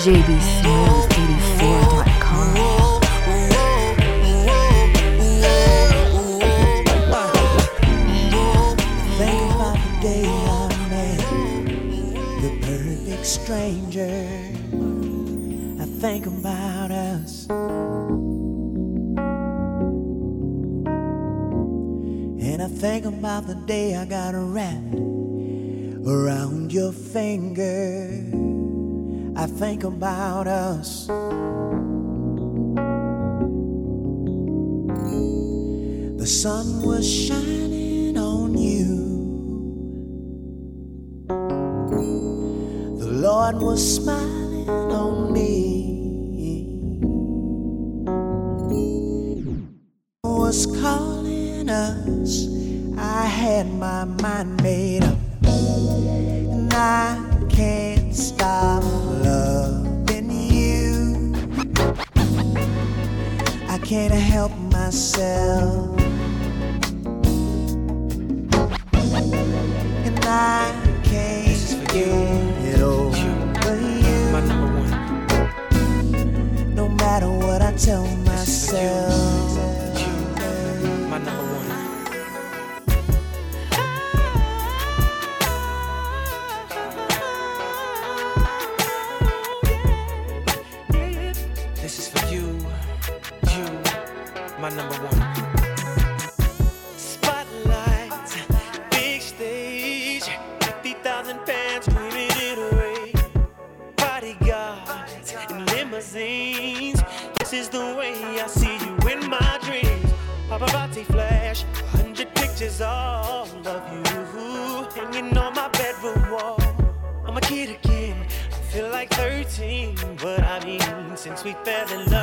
jbsmooth84.com. stranger. I think about us. And I think about the day I got wrapped around your finger. I think about us. The sun was shining on you. The Lord was smiling on me. Was calling us. I had my mind made up. And I can't. can't help myself. And I can't this is you. it all you. you. My number one. No matter what I tell myself. we fell in love.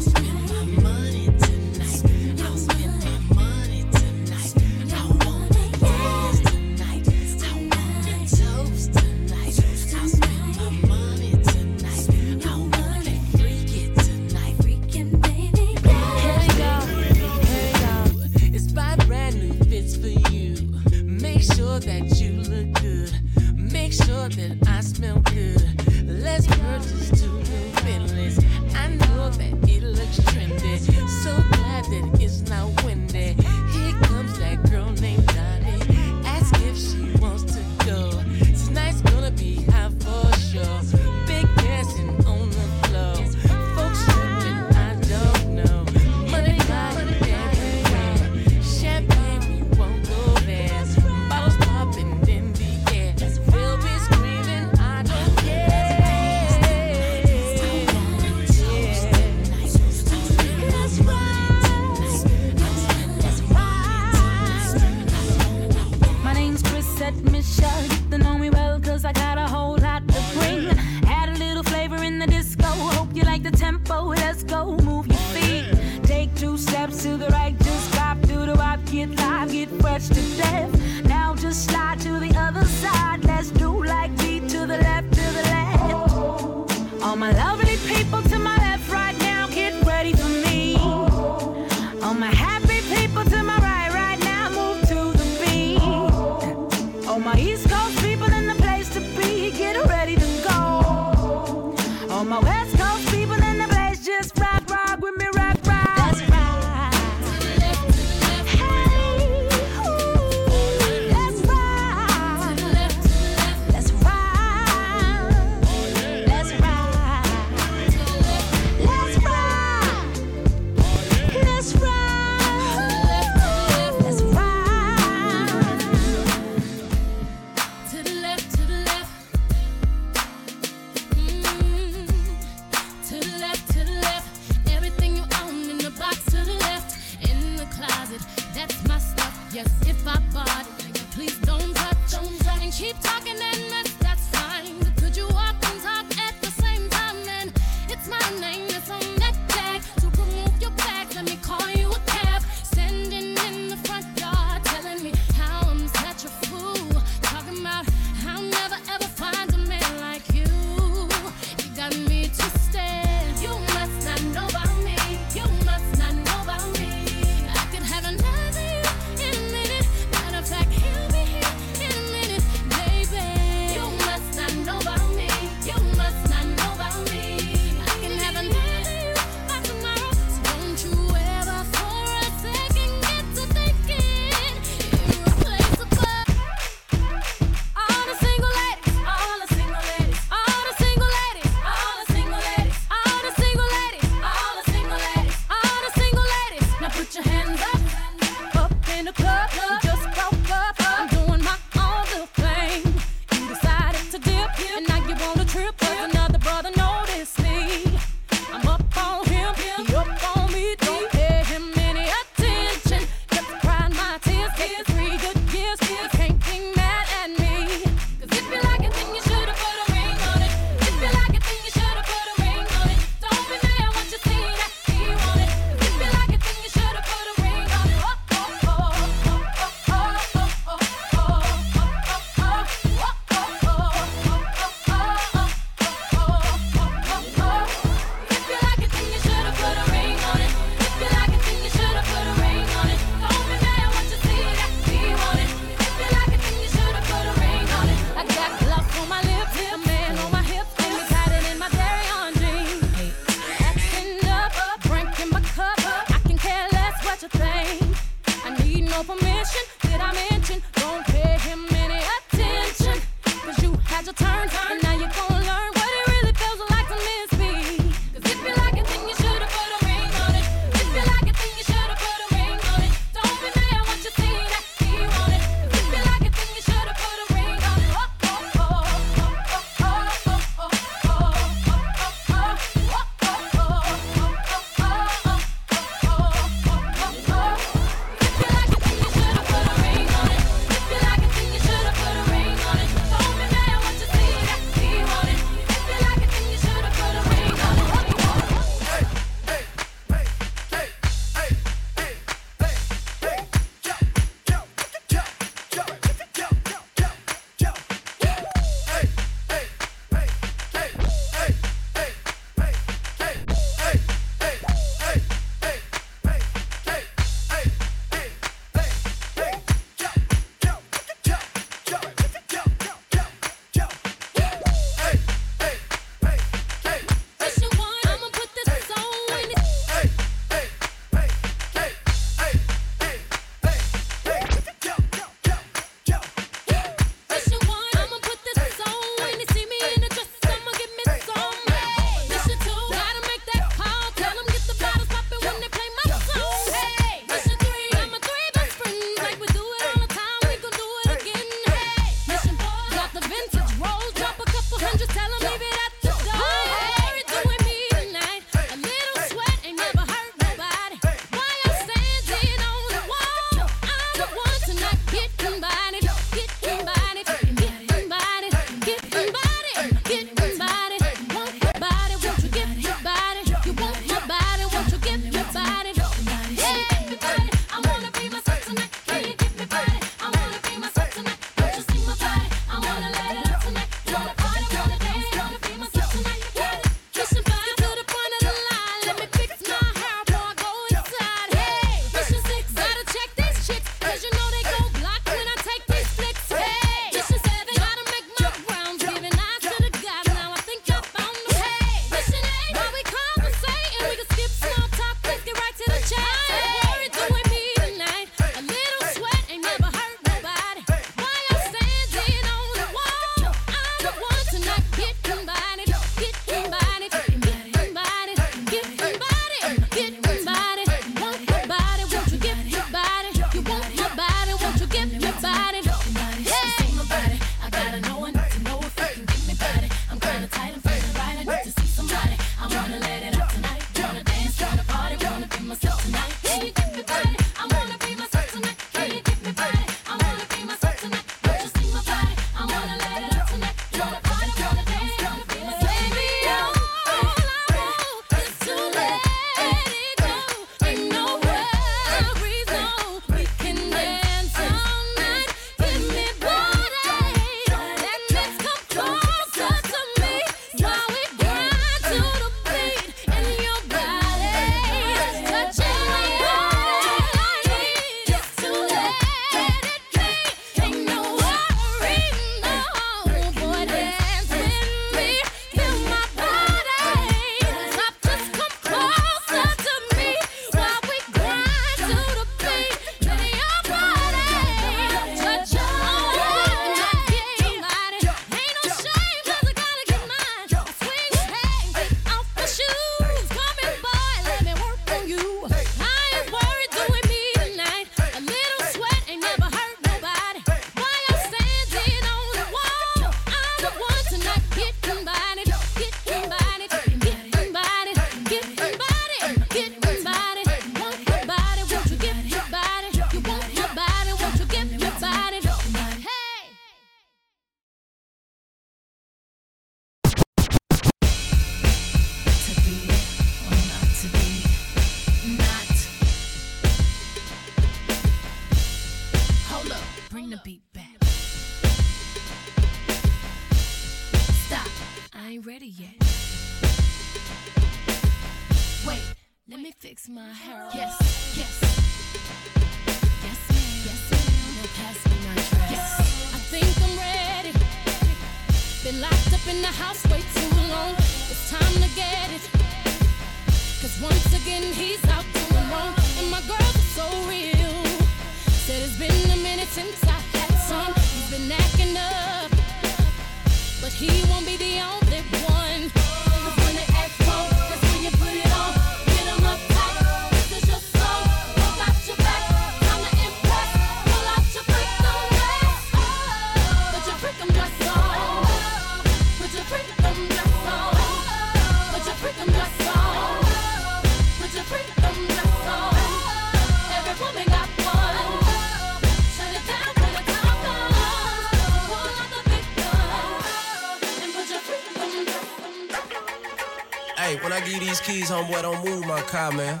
Homeboy, don't move my car, man.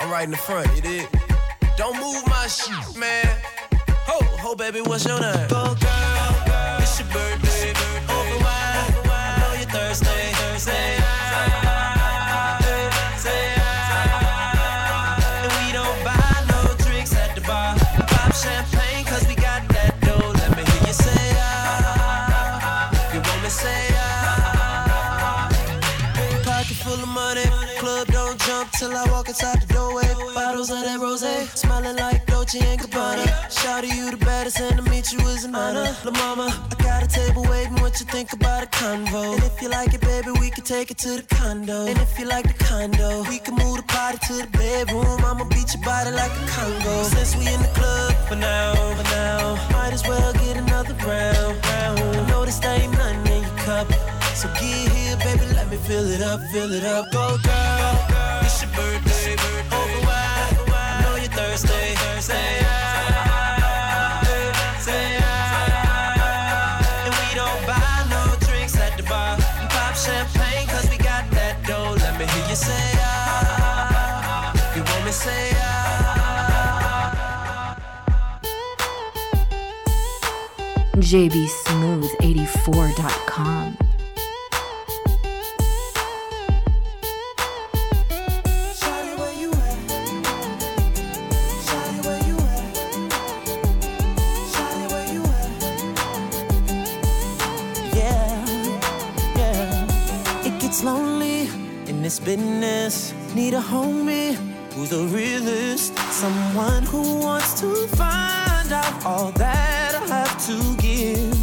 I'm right in the front, you did. Don't move my shit, man. Ho, ho, baby, what's your name? Go, girl, it's your birthday. Over wine, I know you're thirsty, Thursday. Till I walk inside the doorway. Bottles of that rose, smiling like Dolce and Gabbana. Shout you the baddest, and to meet you is an honor. La mama, I got a table waiting. What you think about a convo? And if you like it, baby, we can take it to the condo. And if you like the condo, we can move the party to the bedroom. I'ma beat your body like a Congo. Since we in the club for now, for now, might as well get another round. round. I know this ain't nothing in your cup. So get here, baby, let me fill it up, fill it up. Go, girl, it's your birthday. I know you're thirsty. Say I, say I. And we don't buy no drinks at the bar. Pop champagne, cause we got that dough. Let me hear you say ah. You want me say ah. JBSmooth84.com business. Need a homie who's a realist. Someone who wants to find out all that I have to give.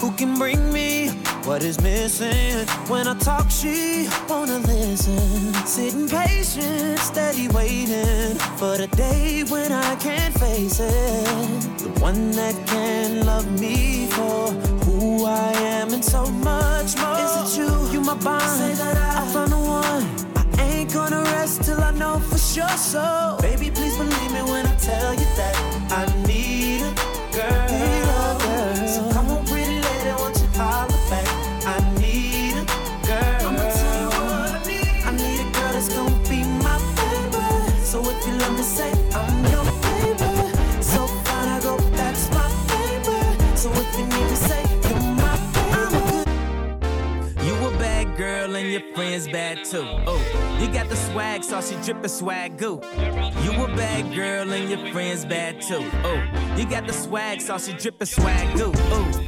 Who can bring me what is missing? When I talk, she wanna listen. Sitting patient, steady waiting for the day when I can't face it. The one that can love me for who I am and so much more. Is it you? You my bond. Say that I, I found the one ain't gonna rest till I know for sure. So, baby, please believe me when I tell you that I need a girl. Need a girl. So come on, pretty lady, won't you holler back? I need a girl. I'ma tell you what I need. I need a girl that's gonna be my favorite. So if you love me, say. friends bad too. Oh, you got the swag, so she drippin' swag goo. You a bad girl and your friends bad too. Oh, you got the swag, so she drippin' swag goo. Ooh.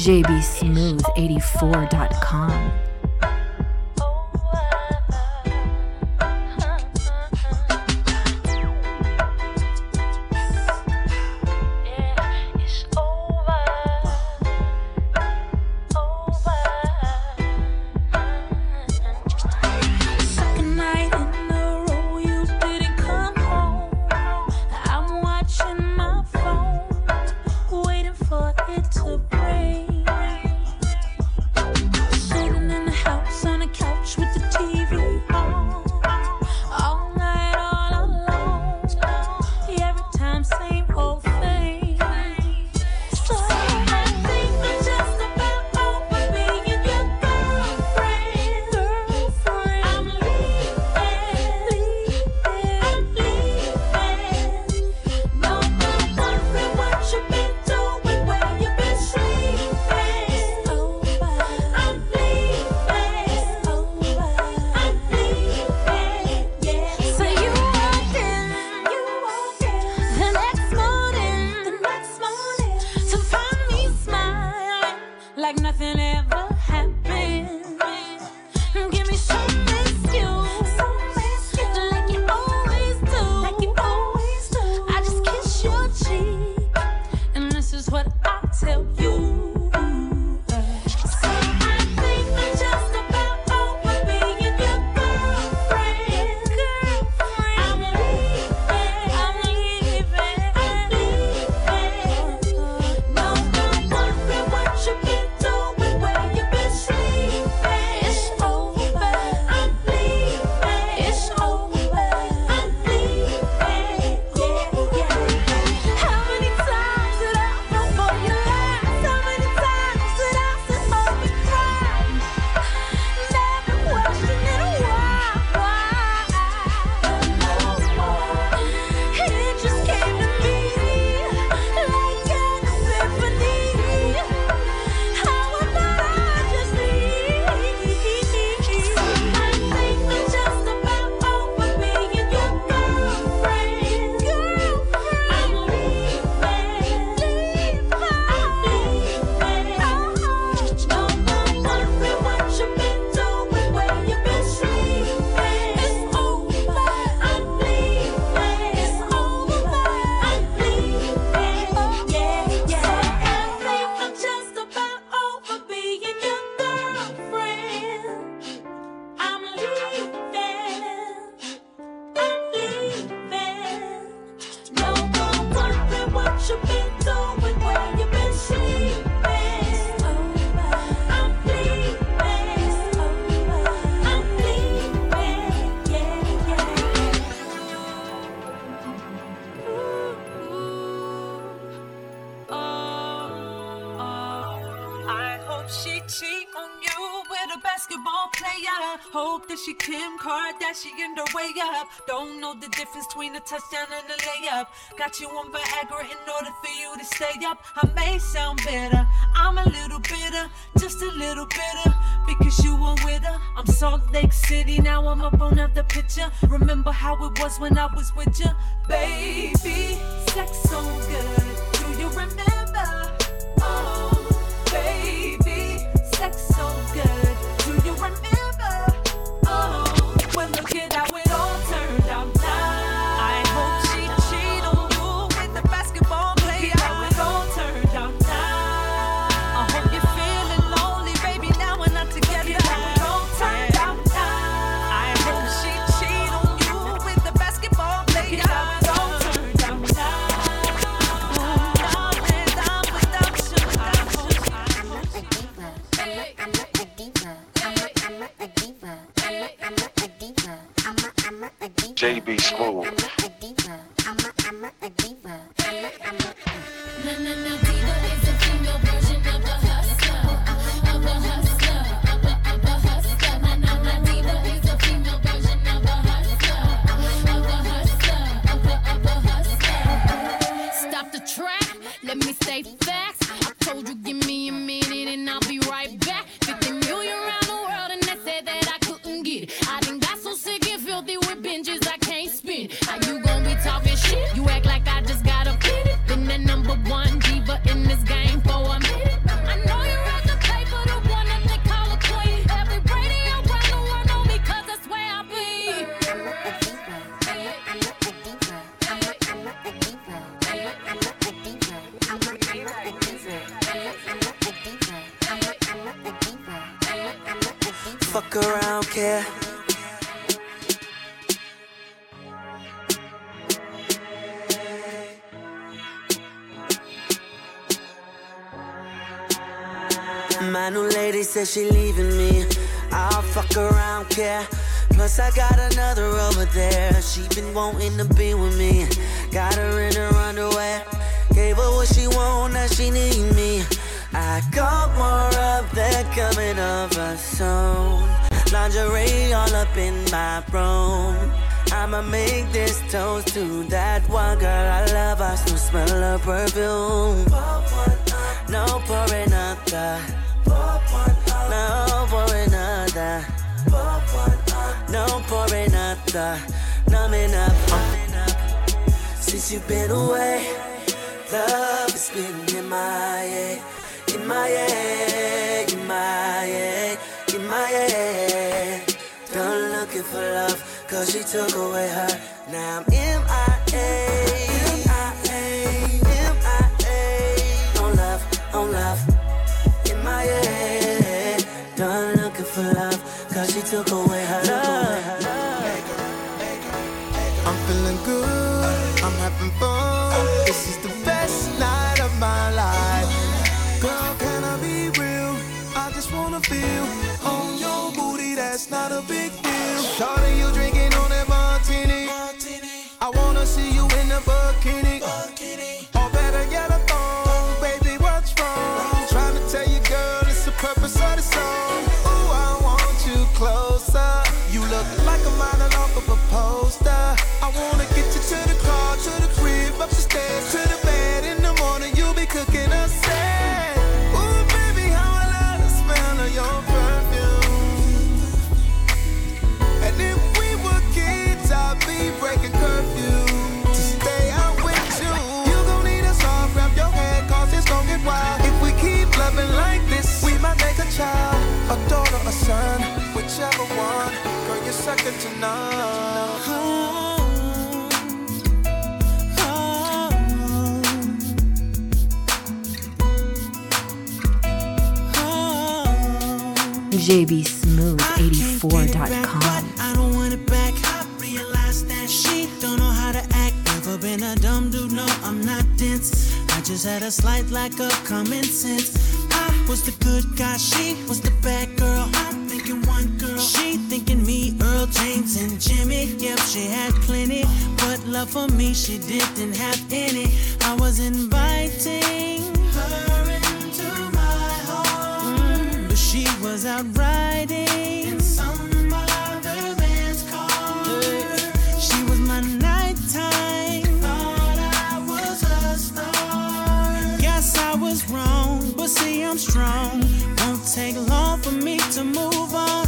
jbsmooth84.com. touchdown and a layup. Got you on Viagra in order for you to stay up. I may sound bitter, I'm a little bitter, just a little bitter because you were with her. I'm Salt Lake City, now I'm up on the picture. Remember how it was when I was with you, baby. Sex so good. Do you remember? Oh, baby, sex so good. Do you remember? Oh, well look at all JB Smooth. Says she leaving me. I'll fuck around, care. Plus I got another over there. She been wanting to be with me. Got her in her underwear. Gave her what she want, now she need me. I got more of that coming of over soon. Lingerie all up in my room. I'ma make this toast to that one girl I love. I still smell her perfume. No for another. No for another. No for another. Numbing up. Since you've been away, love has been in my head, in my head, in my head, in my head. Done looking for love, cause she took away her. Now I'm. MIA, she took away her love. I'm feeling good, I'm having fun. This is the best night of my life. Girl, can I be real? I just wanna feel on your booty, that's not a big deal. Whichever one. Girl, you're second to none. JBSmooth84.com. I don't want it back. I realize that she don't know how to act. Never been a dumb dude, no, I'm not dense. I just had a slight lack of common sense. I was the good guy, she was the bad girl. I'm thinking me, Earl James and Jimmy. Yep, she had plenty, but love for me she didn't have any. I was inviting her into my heart, Mm, but she was out riding in some other man's car. She was my nighttime. Thought I was a star. Guess I was wrong, but see I'm strong. Won't take long for me to move on.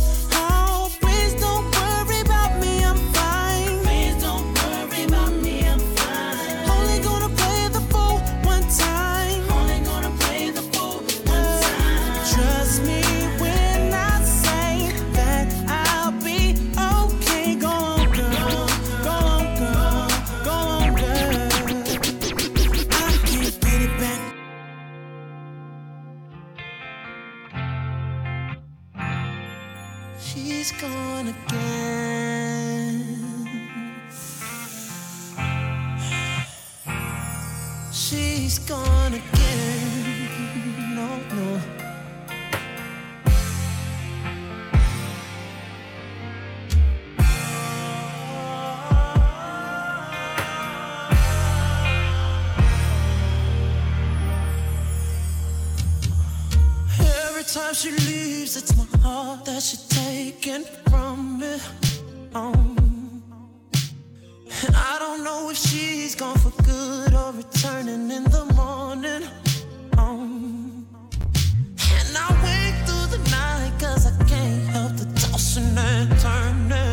Time she leaves, it's my heart that she's taken from me. Oh. And I don't know if she's gone for good or returning in the morning. Oh. And I wake through the night cause I can't help the tossing and turning.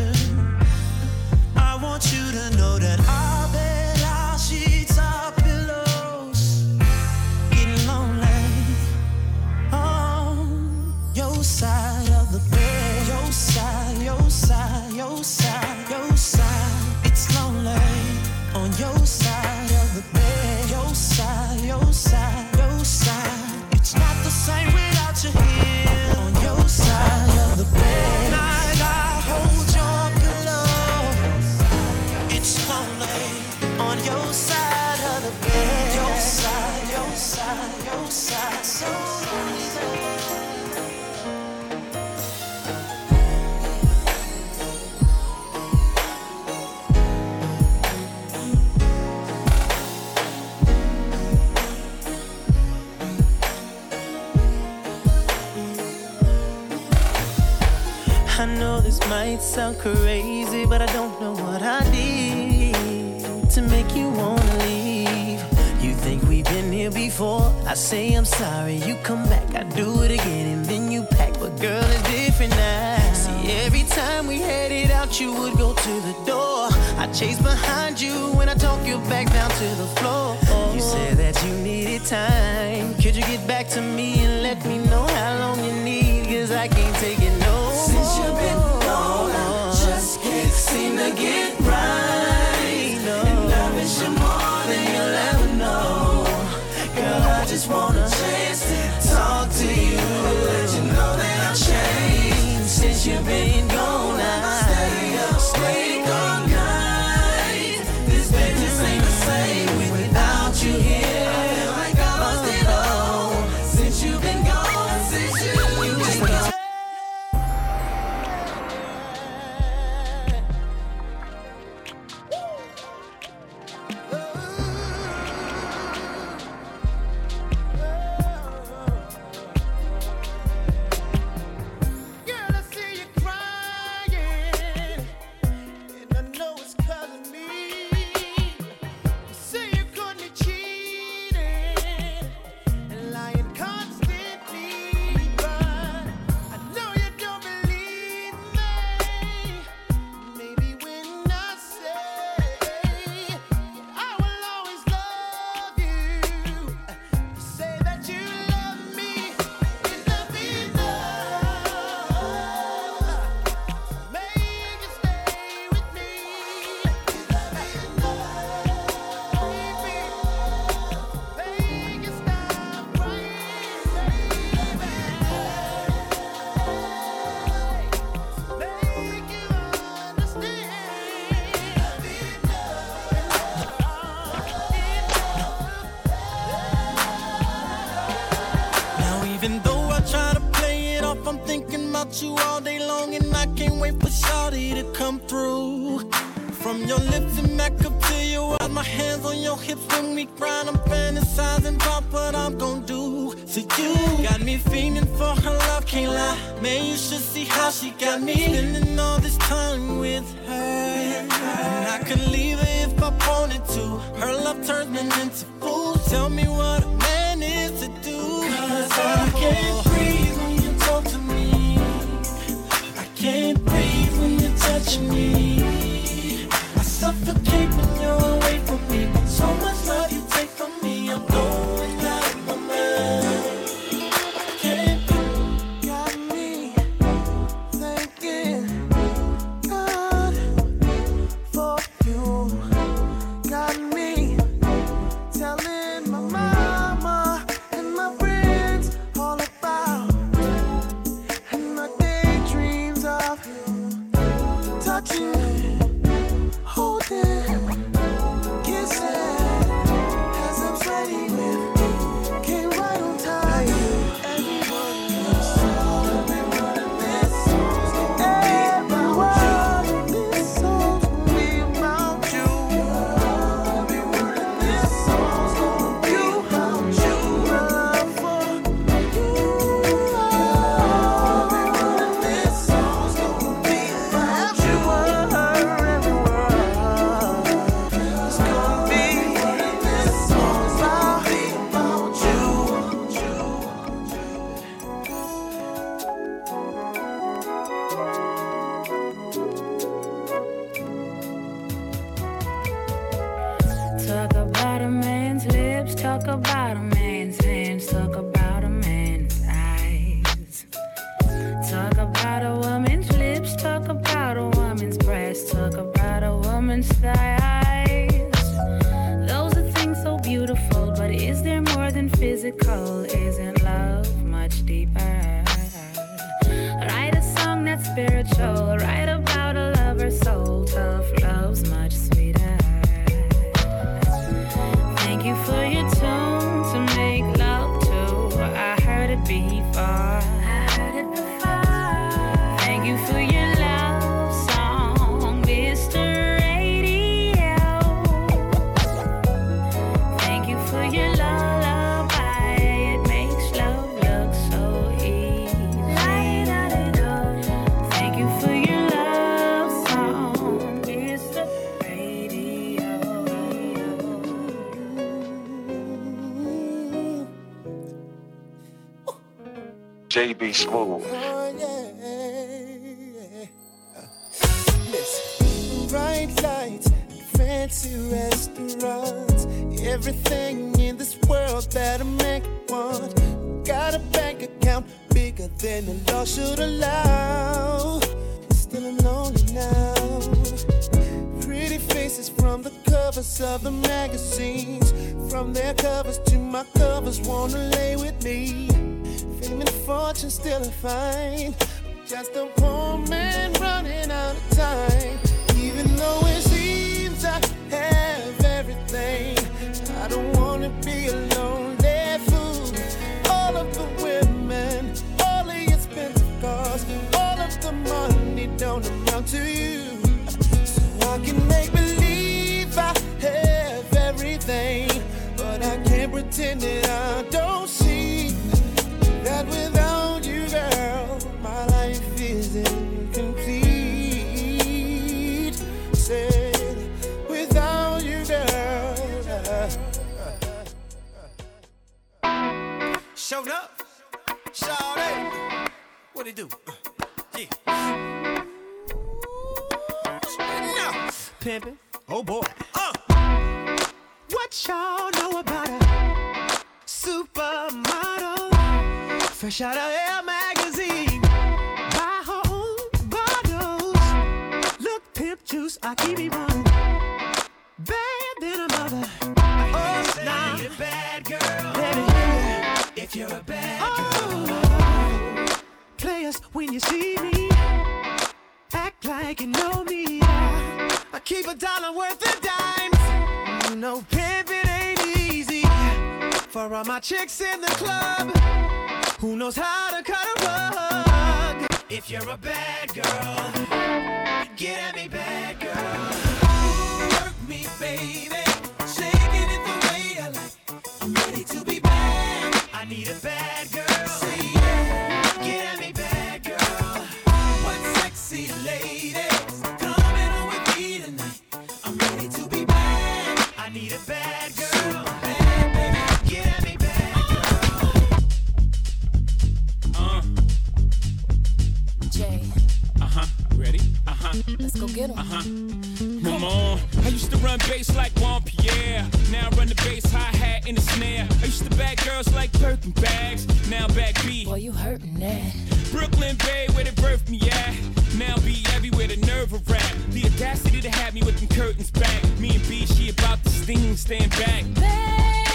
I know this might sound crazy, but I don't know what I need to make you wanna leave. You think we've been here before? I say I'm sorry, you come back, I do it again, and then you pack. But girl, it's different now. See, every time we headed out, you would go to the door. I chase behind you when I talk you back down to the floor. You said that you needed time. Could you get back to me and let me know how long you need? Cause I can't take JB Smooth. still a find. Just a poor man running out of time. Even though it seems I do. Uh, yeah. No. Pimpin'. Oh boy. Uh. What y'all know about a supermodel? Fresh out of Air Magazine. Buy her own bottles. Look, pimp juice, I keep it running. Bad than a mother. Oh, nah. Bad girl. Baby, if you're a bad oh, just when you see me, act like you know me. I, I keep a dollar worth of dimes. You know, pimping ain't easy. For all my chicks in the club, who knows how to cut a rug? If you're a bad girl, get at me, bad girl. Work me, baby. Shaking it the way I like. I'm ready to be bad. I need a bad. Get. Uh huh. Come on. I used to run bass like Juan Pierre. Now I run the bass hi hat in the snare. I used to bag girls like Birkin bags. Now back B. Boy, you hurting that. Brooklyn Bay, where they birthed me at. Now be everywhere, the nerve of rap. The audacity to have me with them curtains back. Me and B, she about to sting, stand back.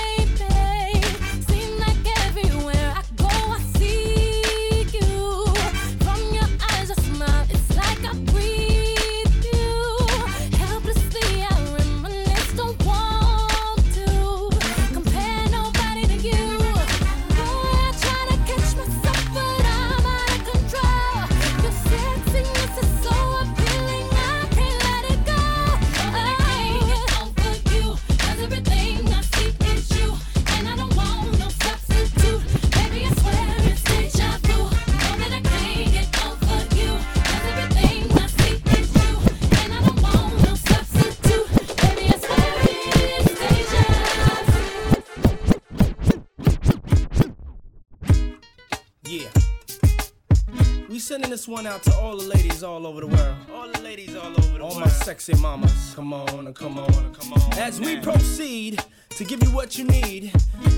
This one out to all the ladies all over the world. All the ladies all over the all world. All my sexy mamas. Come on, come on, come on. As we proceed to give you what you need,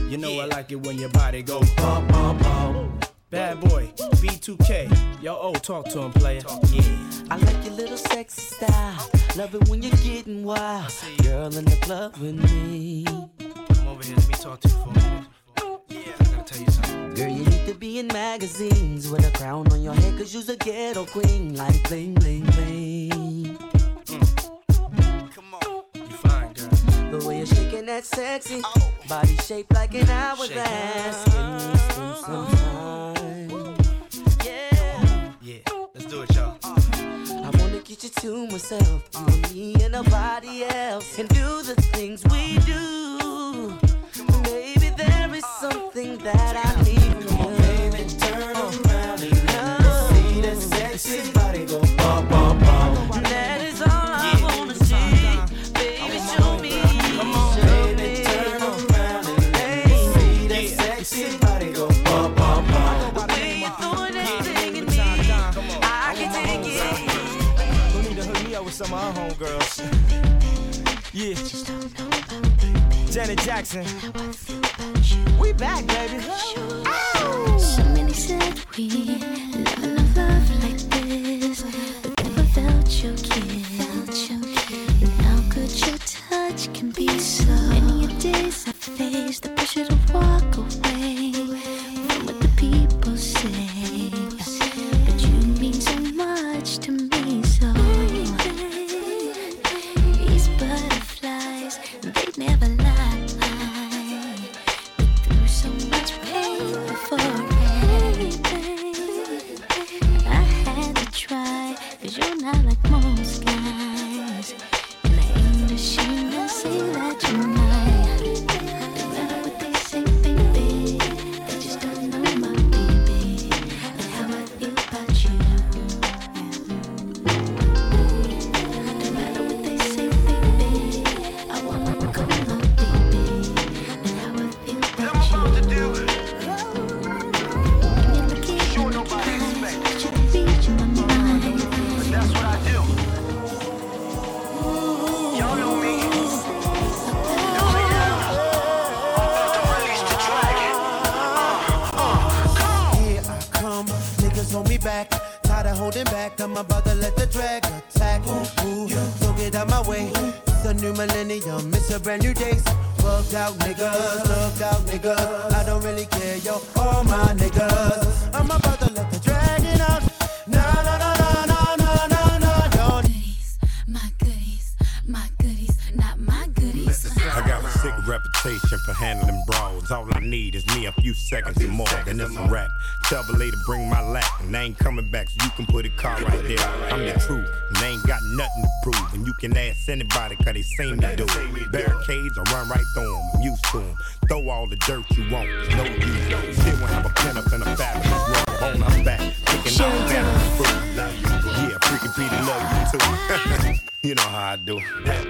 you know I like it when your body go bum bum bum. Bad boy, B2K. Yo, oh, talk to him, player. Yeah. I like your little sexy style. Love it when you're getting wild. Girl in the club with me. Come over here, let me talk to you for a minute. Girl, you need to be in magazines with a crown on your head, cause you's a ghetto queen. Like bling, bling, bling. Mm. Come on. You fine, girl. The way you're shaking that sexy oh. body shaped like an hourglass. Can we spend some time? Yeah. Yeah, let's do it, y'all. I wanna get you to myself, you and me and nobody else, and do the things we do. Maybe there is something that I need from you. Baby, turn around and let me see that sexy body go bum bum bum. That is all I wanna see. Baby, show me. Come show Baby, turn around and let me see that sexy body go bum bum bum. The way you're throwing that thing at me, I can take it. You need to hook me up with some of our homegirls. Janet Jackson. We back, baby. So many said we never love like this, but never felt your kiss. And how good your touch can be so. Many days I faced the pressure to walk away I'm about to let the drag attack. Ooh, so get out my way. It's a new millennium, it's a brand new day. So out niggas, looked out niggas. I don't really care, yo, all my niggas. I'm about to let the dragon out. Nah, nah, nah, nah, nah, nah, nah, nah, don't. Goodies, my goodies, my goodies, not my goodies. I got a sick reputation for handling broads. All I need is me a few seconds and more, and it's a wrap. Tell to bring my lack, and I ain't coming back, so you can put a car right there. I'm the truth, and they ain't got nothing to prove. And you can ask anybody, cause they seen me do it. Barricades, I run right through them, I'm used to them. Throw all the dirt you want, no use. Still won't have a pen up in a fabulous world. On our back, kicking out the fruit. Yeah, freaking Peter love you too. you know how I do. Now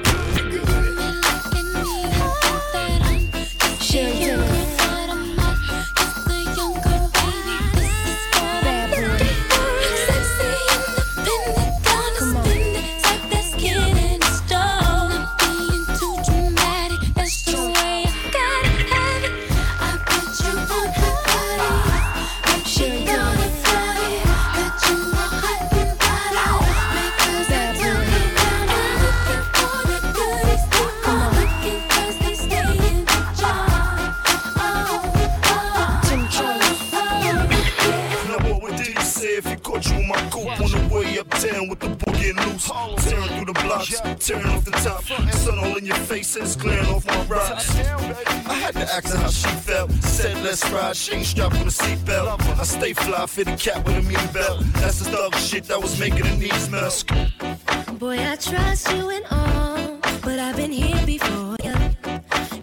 tearing off the top. Sun all in your face and glaring off my rocks. I had to ask her how she felt. Said let's ride, she ain't strapped with a seatbelt. I stay fly, fit a cap with a mean belt. That's the thug shit that was making the knees melt. Boy, I trust you and all, but I've been here before. Yeah.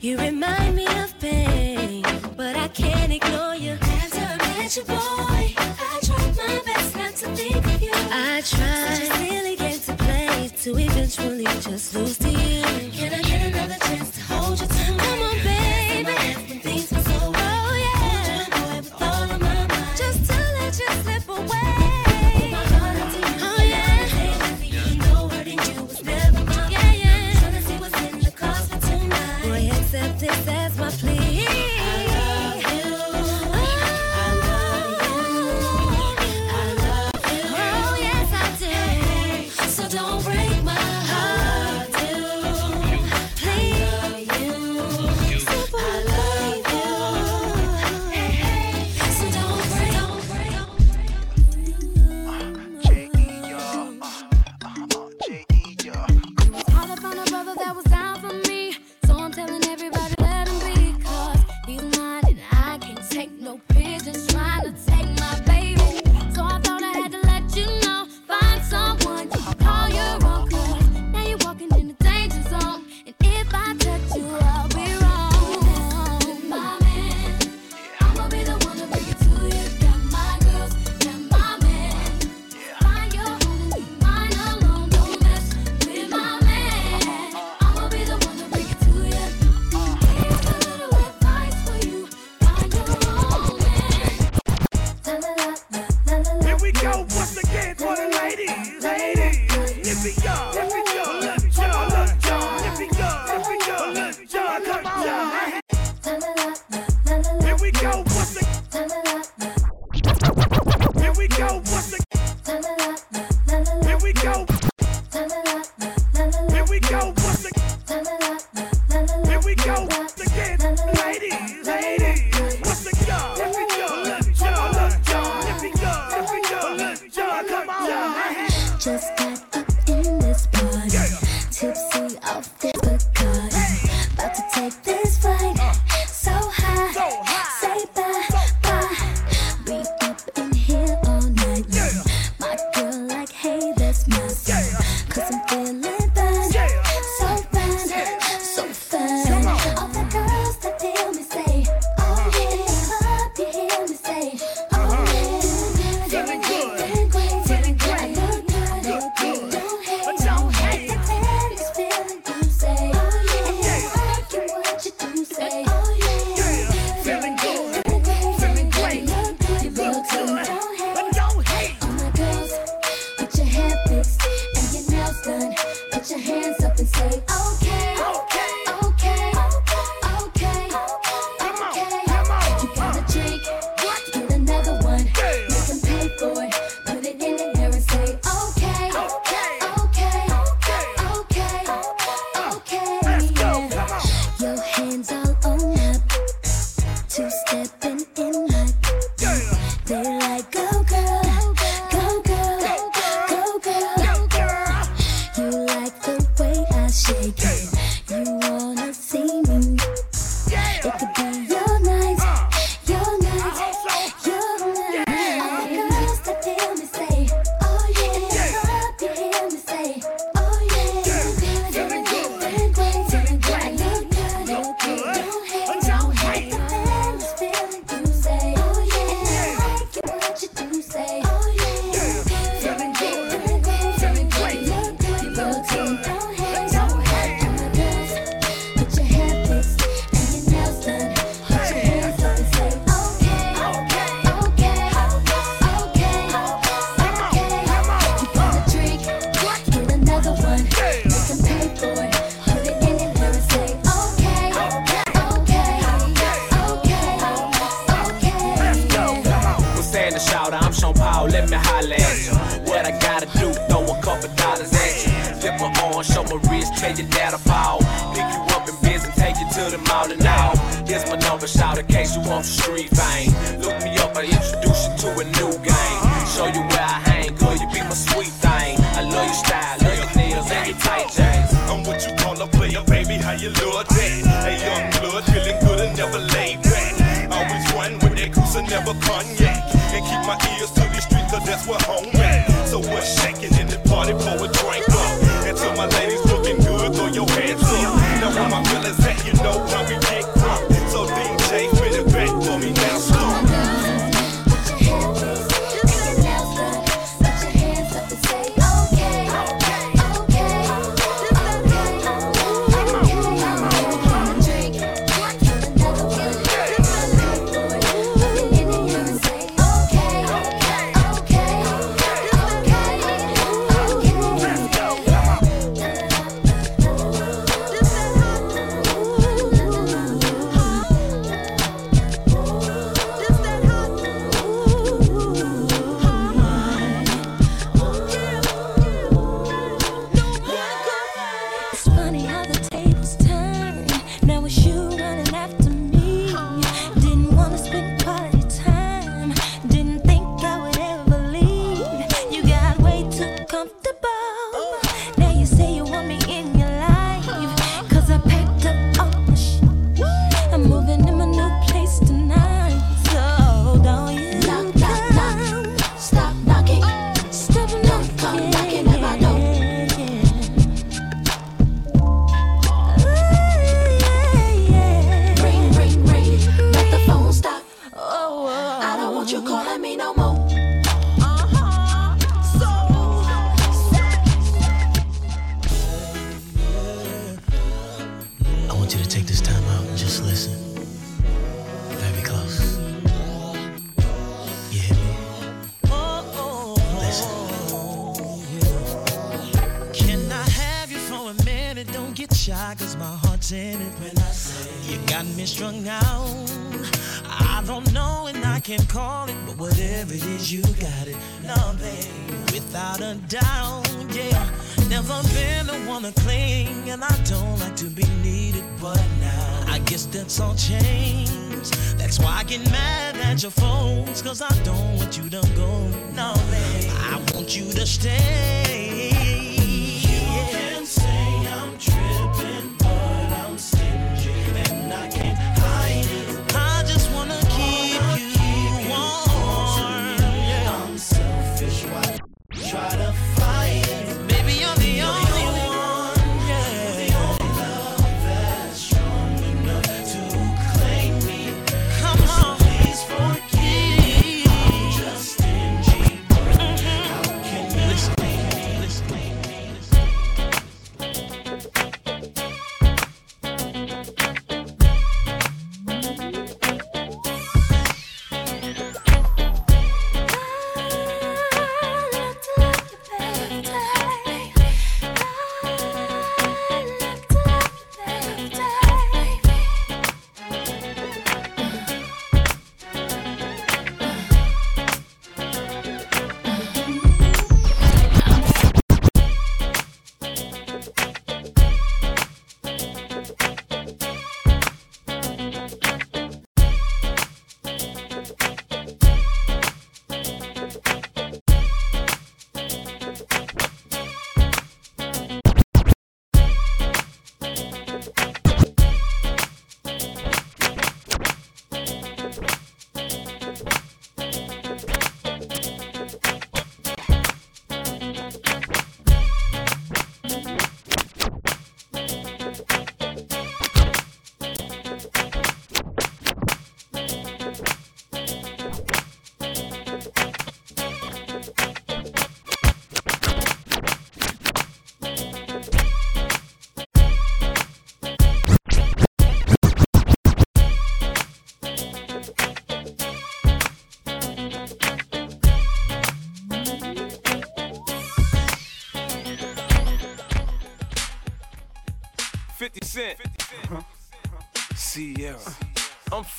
You remind me of pain, but I can't ignore you. After I met you, boy, I tried my best not to think of you. I tried to eventually just lose to want you to take this time out and just listen. Very close. You hear me? Listen. Can I have you for a minute? Don't get shy, cause my heart's in it. When I say you got me strung out, I don't know and I can't call it, but whatever it is, you got it. No, babe, without a doubt, yeah. Never been the one to cling, and I don't like to be needed, but now I guess that's all changed. That's why I get mad at your folks, cause I don't want you to go. No, babe, I want you to stay.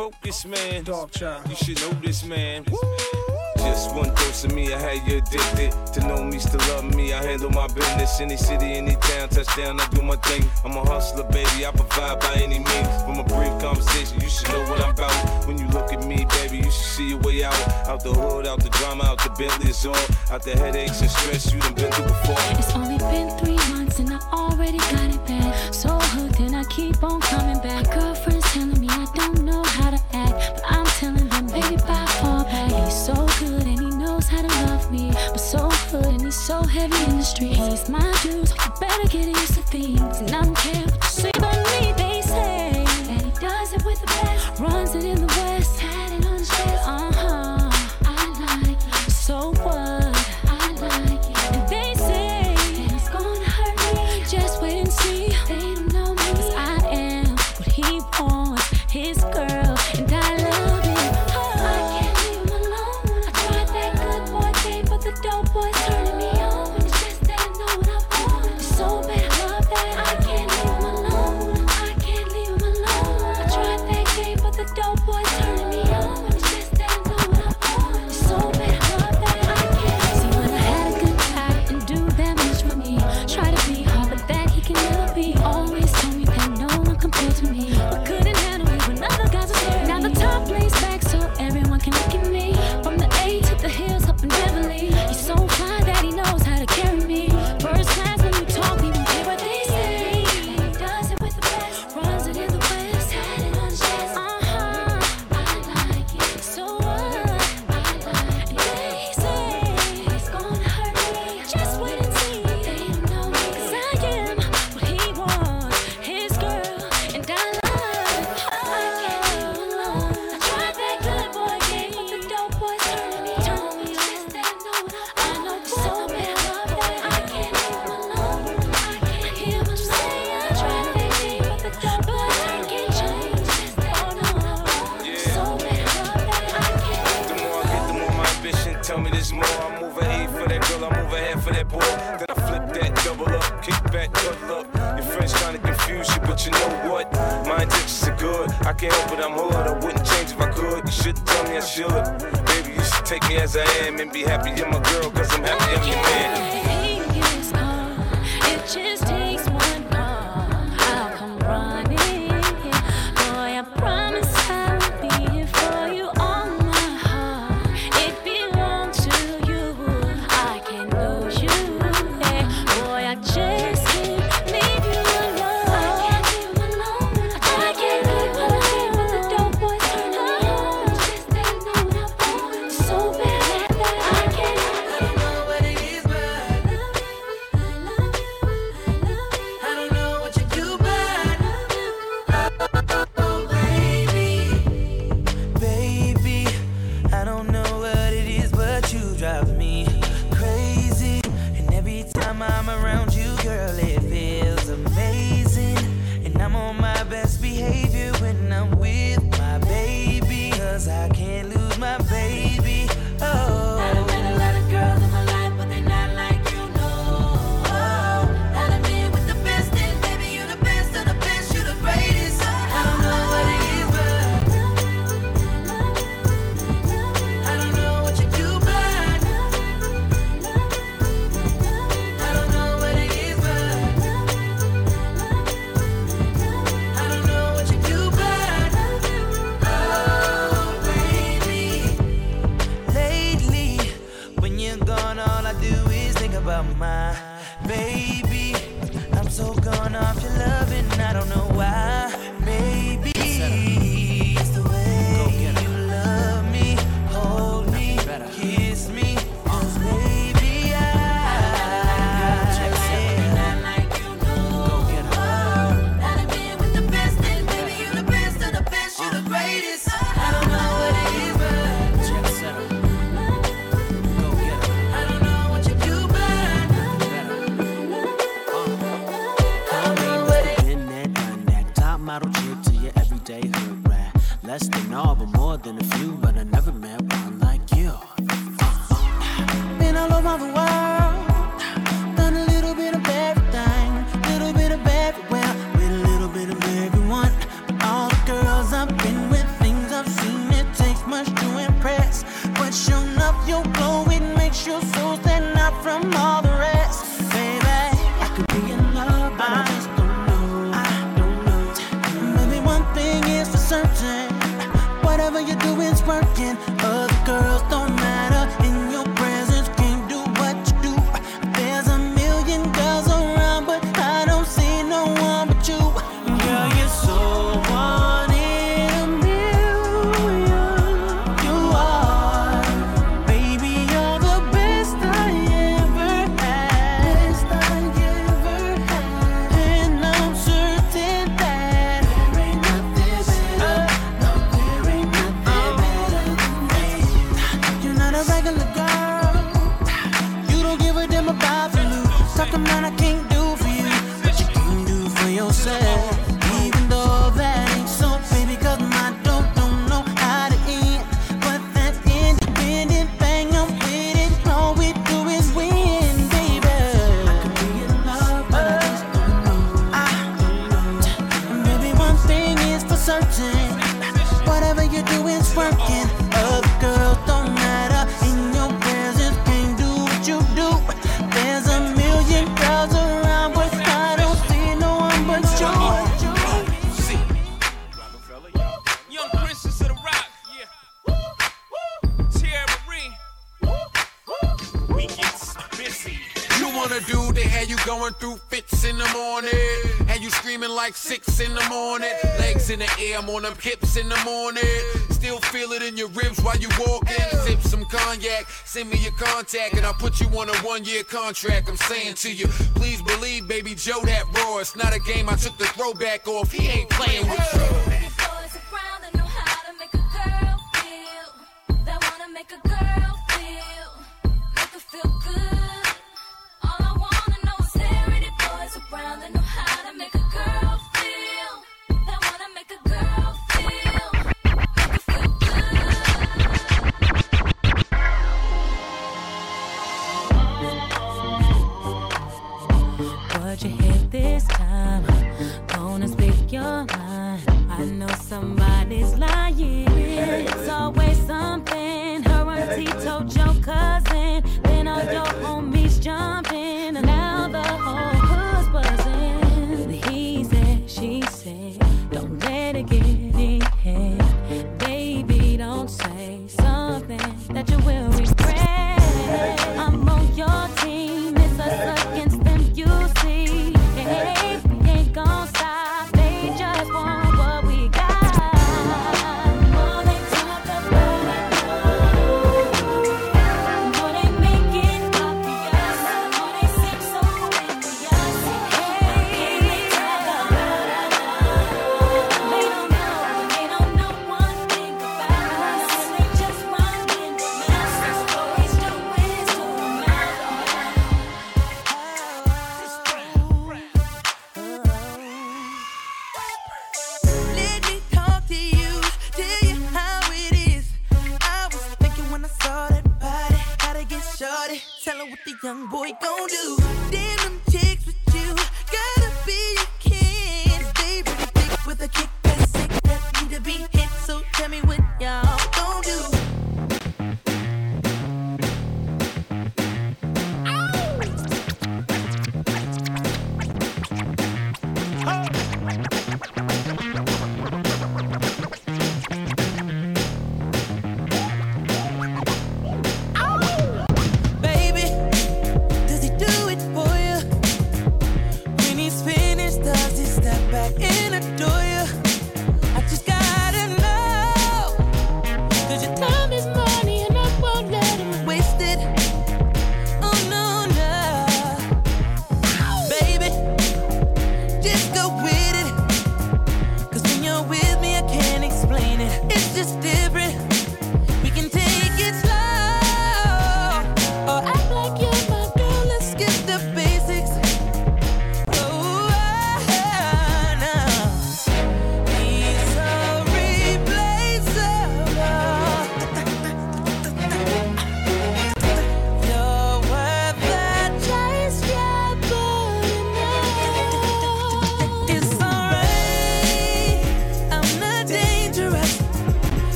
I'm man. Dog child. You should know this, man. Just one dose of me, I had you addicted. To know me, still love me, I handle my business. Any city, any town, touchdown, I do my thing. I'm a hustler, baby, I provide by any means. From a brief conversation, you should know what I'm about. When you look at me, baby, you should see your way out. Out the hood, out the drama, out the Bentley, it's all. Out the headaches and stress you done been through before. It's only been three months and I already got it bad. So hooked and I keep on coming back. Girlfriends heavy in the streets. Pays my dues, better get used to things. And I don't care nothing, man, I can't down on them hips in the morning. Still feel it in your ribs while you walking. Sip some cognac, send me your contact, and I'll put you on a one year contract. I'm saying to you, please believe, baby Joe, that raw. It's not a game I took the throwback off. He ain't playing with you.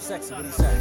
sexy, What do you say?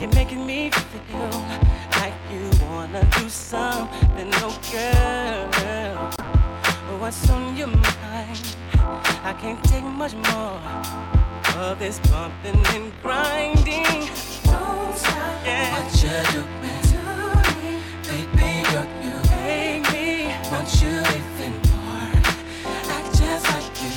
You're making me feel like you wanna do something, oh girl. What's on your mind? I can't take much more of this bumping and grinding. Don't stop yeah. What you doing? Baby, girl, you make me want you even more. Act just like you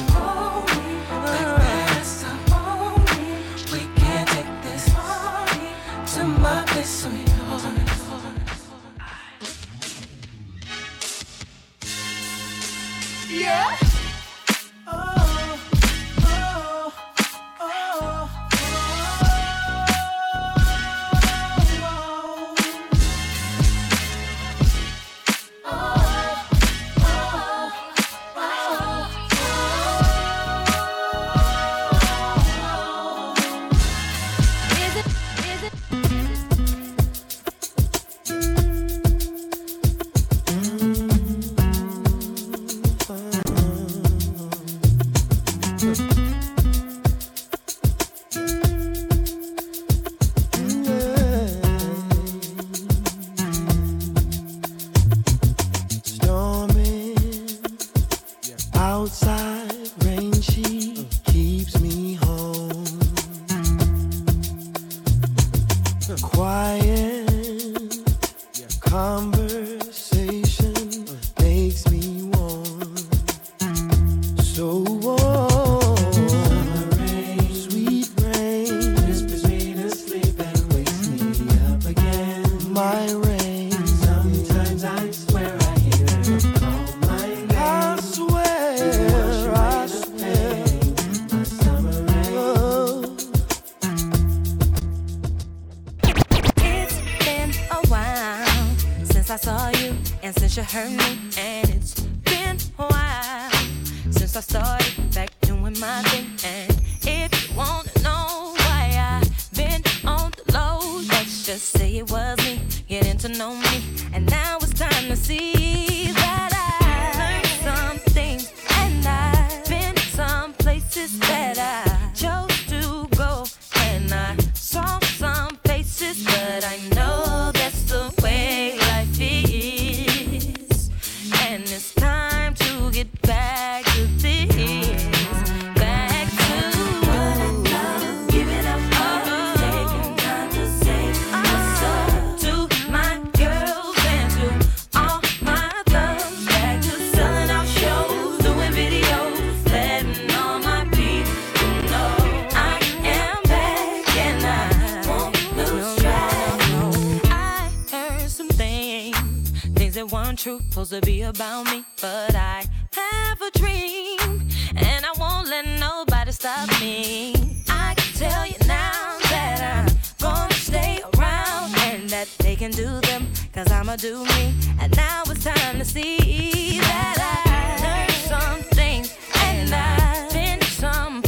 that supposed to be about me, but I have a dream, and I won't let nobody stop me. I can tell you now that I'm gonna stay around, and that they can do them, cause I'ma do me, and now it's time to see that I learned some things, and I've been some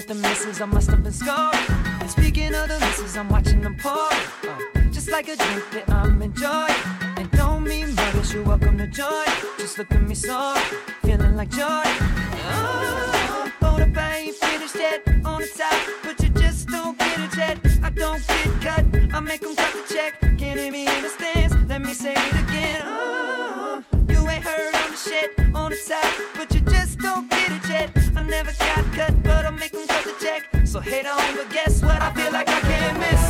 Lately, nothing misses, I must have been scoring. And speaking of the misses, I'm watching them pour. Uh, just like a drink that I'm enjoying. And don't mean much, you're welcome to join. Just look at me so, feeling like joy. Oh, up, I ain't finished yet. On the top, but you just don't get it yet. I don't get cut, I make them cut the check. Can't hear me in the stands, let me say it again. Oh, you ain't heard on the shit on the top, but you just don't get it yet. I never got cut, but I make So hate on, but guess what? I feel like I can't miss.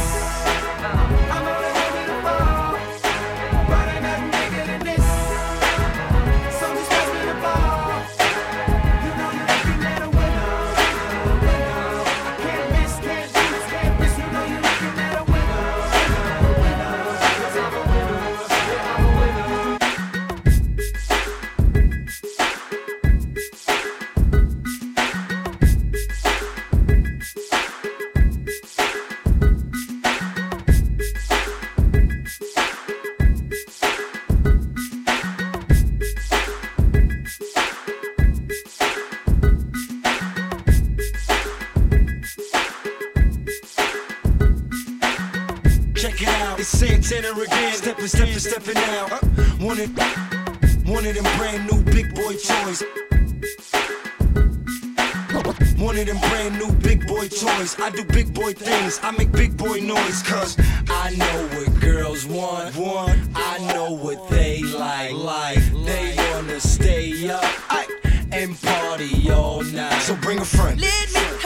one of them brand new big boy toys. I do big boy things, I make big boy noise, cuz I know what girls want, want. I know what they like, like. They wanna stay up I, and party all night. So bring a friend. Let me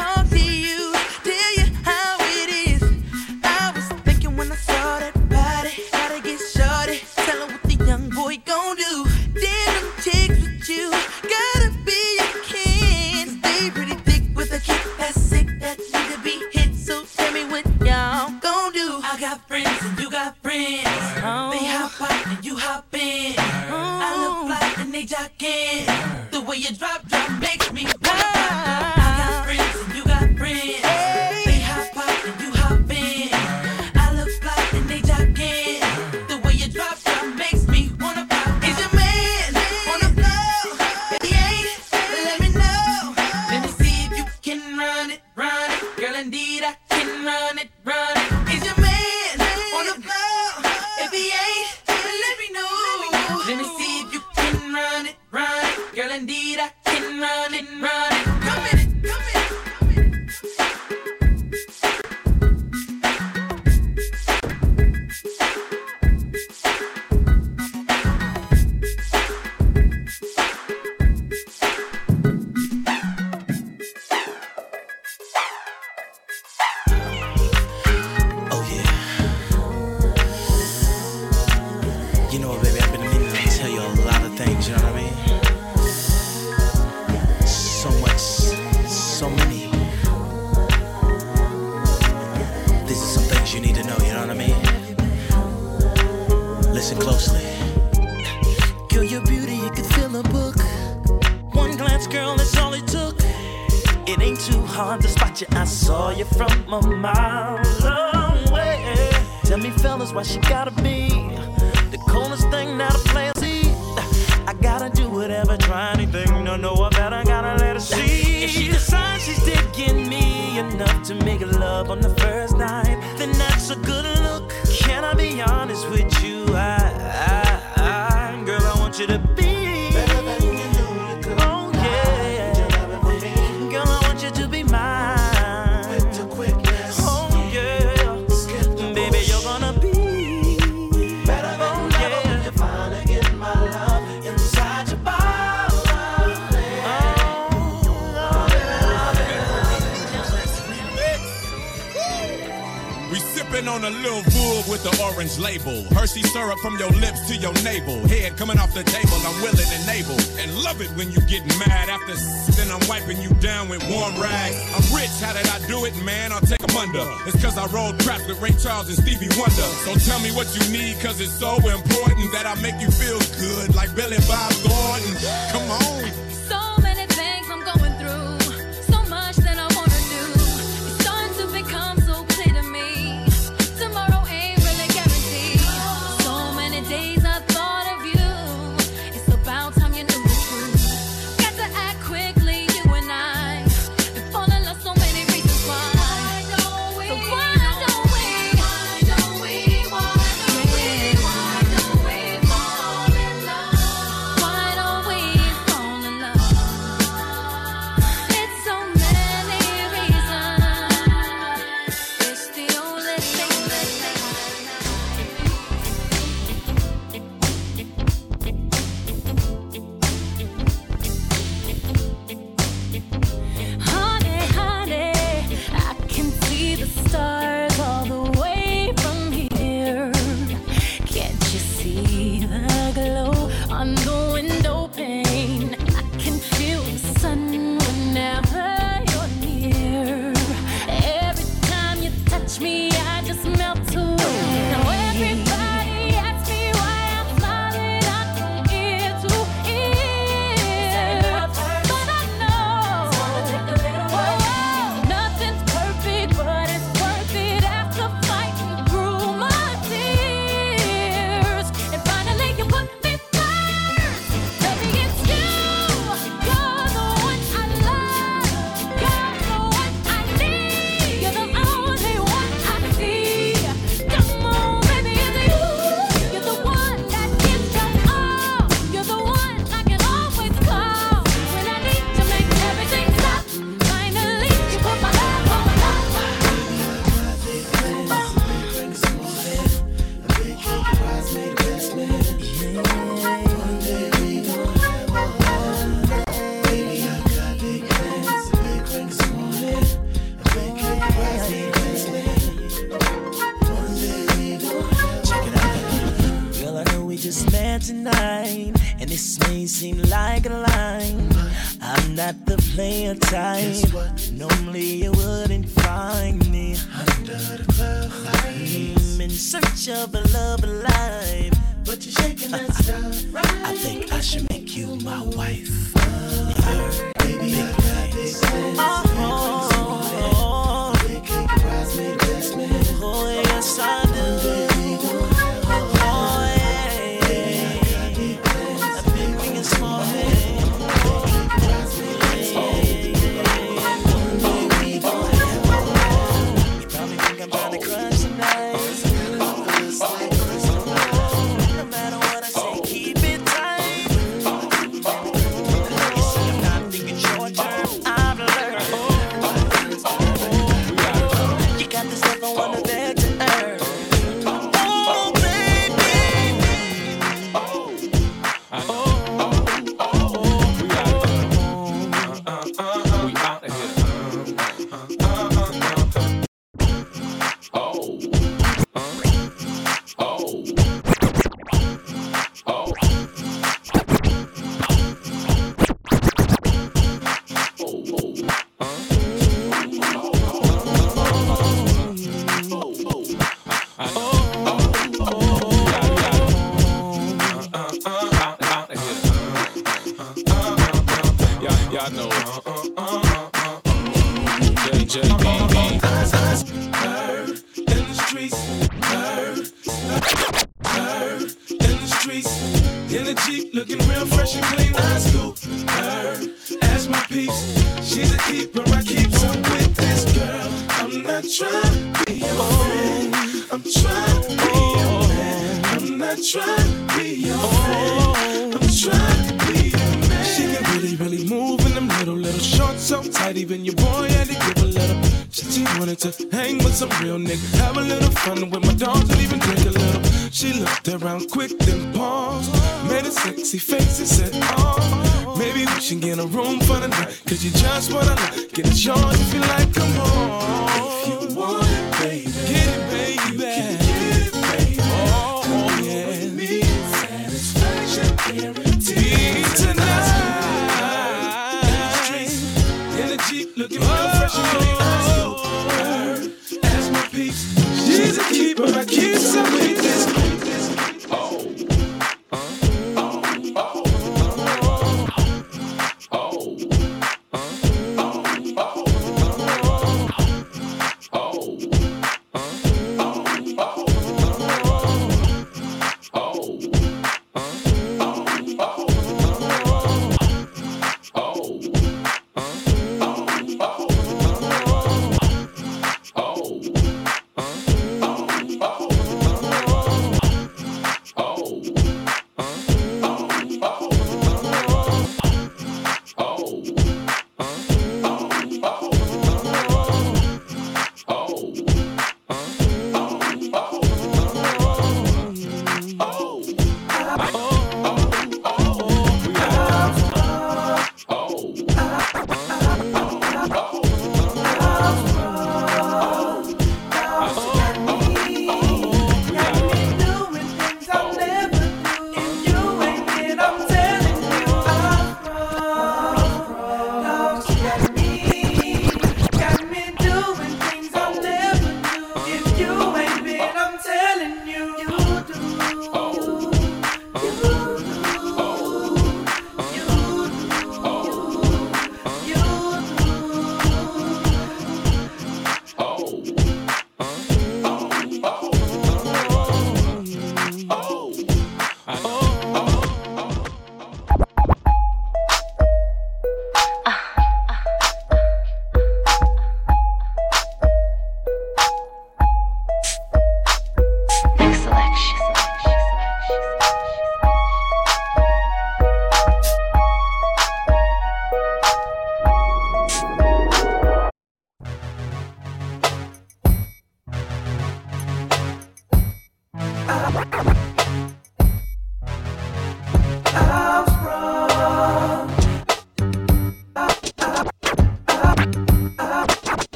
With the orange label. Hershey syrup from your lips to your navel. Head coming off the table, I'm willing and able. And love it when you get mad after then I'm wiping you down with warm rags. I'm rich, how did I do it, man? I'll take them under. It's cause I rolled traps with Ray Charles and Stevie Wonder. So tell me what you need, cause it's so important that I make you feel good like Billy Bob Gordon. Come on.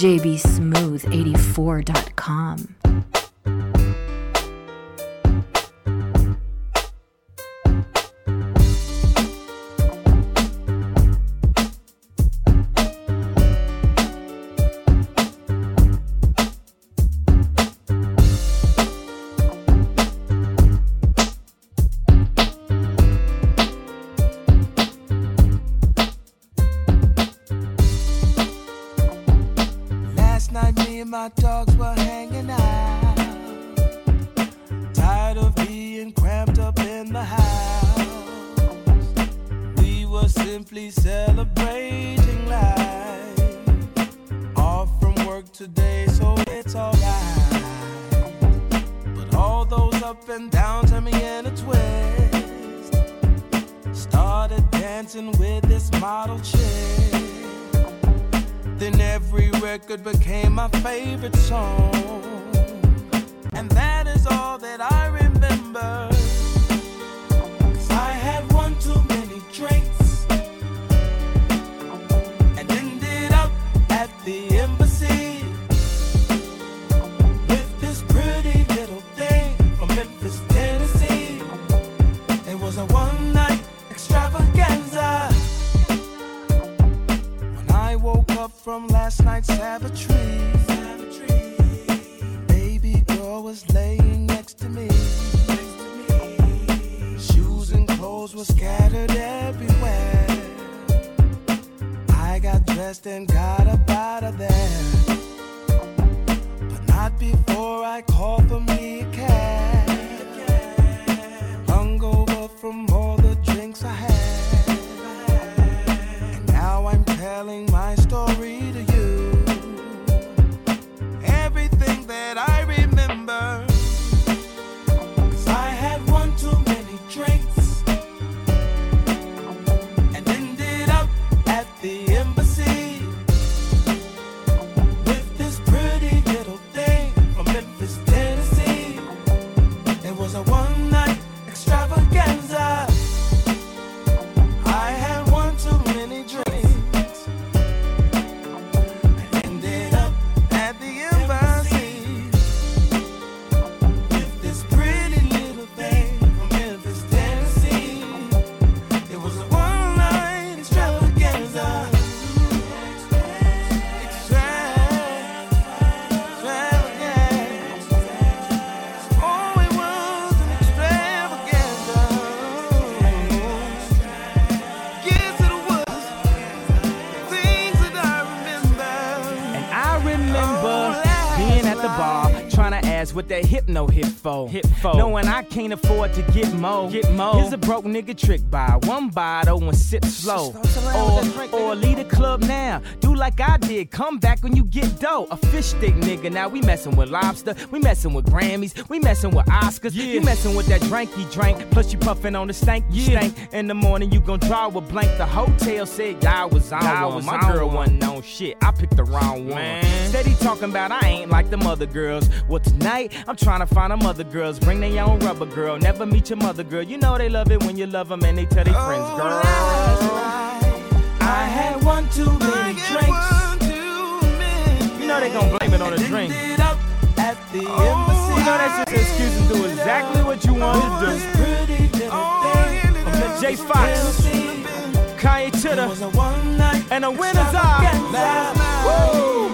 jbsmooth84.com. hit for. Knowing I can't afford to get more. Get more. Here's a broke nigga trick buy one bottle and sip slow. Or, or leave the club now. Do like I did. Come back when you get dough. A fish stick nigga. Now we messing with lobster. We messing with Grammys. We messing with Oscars. You messing with that drink he drank. Plus you puffing on the stank. You stank. In the morning you gon' draw a blank. The hotel said y'all was on Y'all one. was My on girl one. wasn't on shit. I picked the wrong one. Man. Steady talking about I ain't like them other girls. Well, tonight I'm trying to find them other girls. Bring their own rubber girl. Never meet your mother girl. You know they love it when you love them and they tell their friends, girl. I had one too many drinks. You know they gon' blame it on the drink. At the embassy. You know that's just an excuse to do exactly what you want to do. Pretty little thing from the J Fox, Kanye Titter, and the winners are. Woo!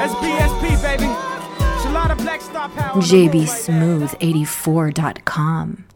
SBSP, baby. jbsmooth84.com.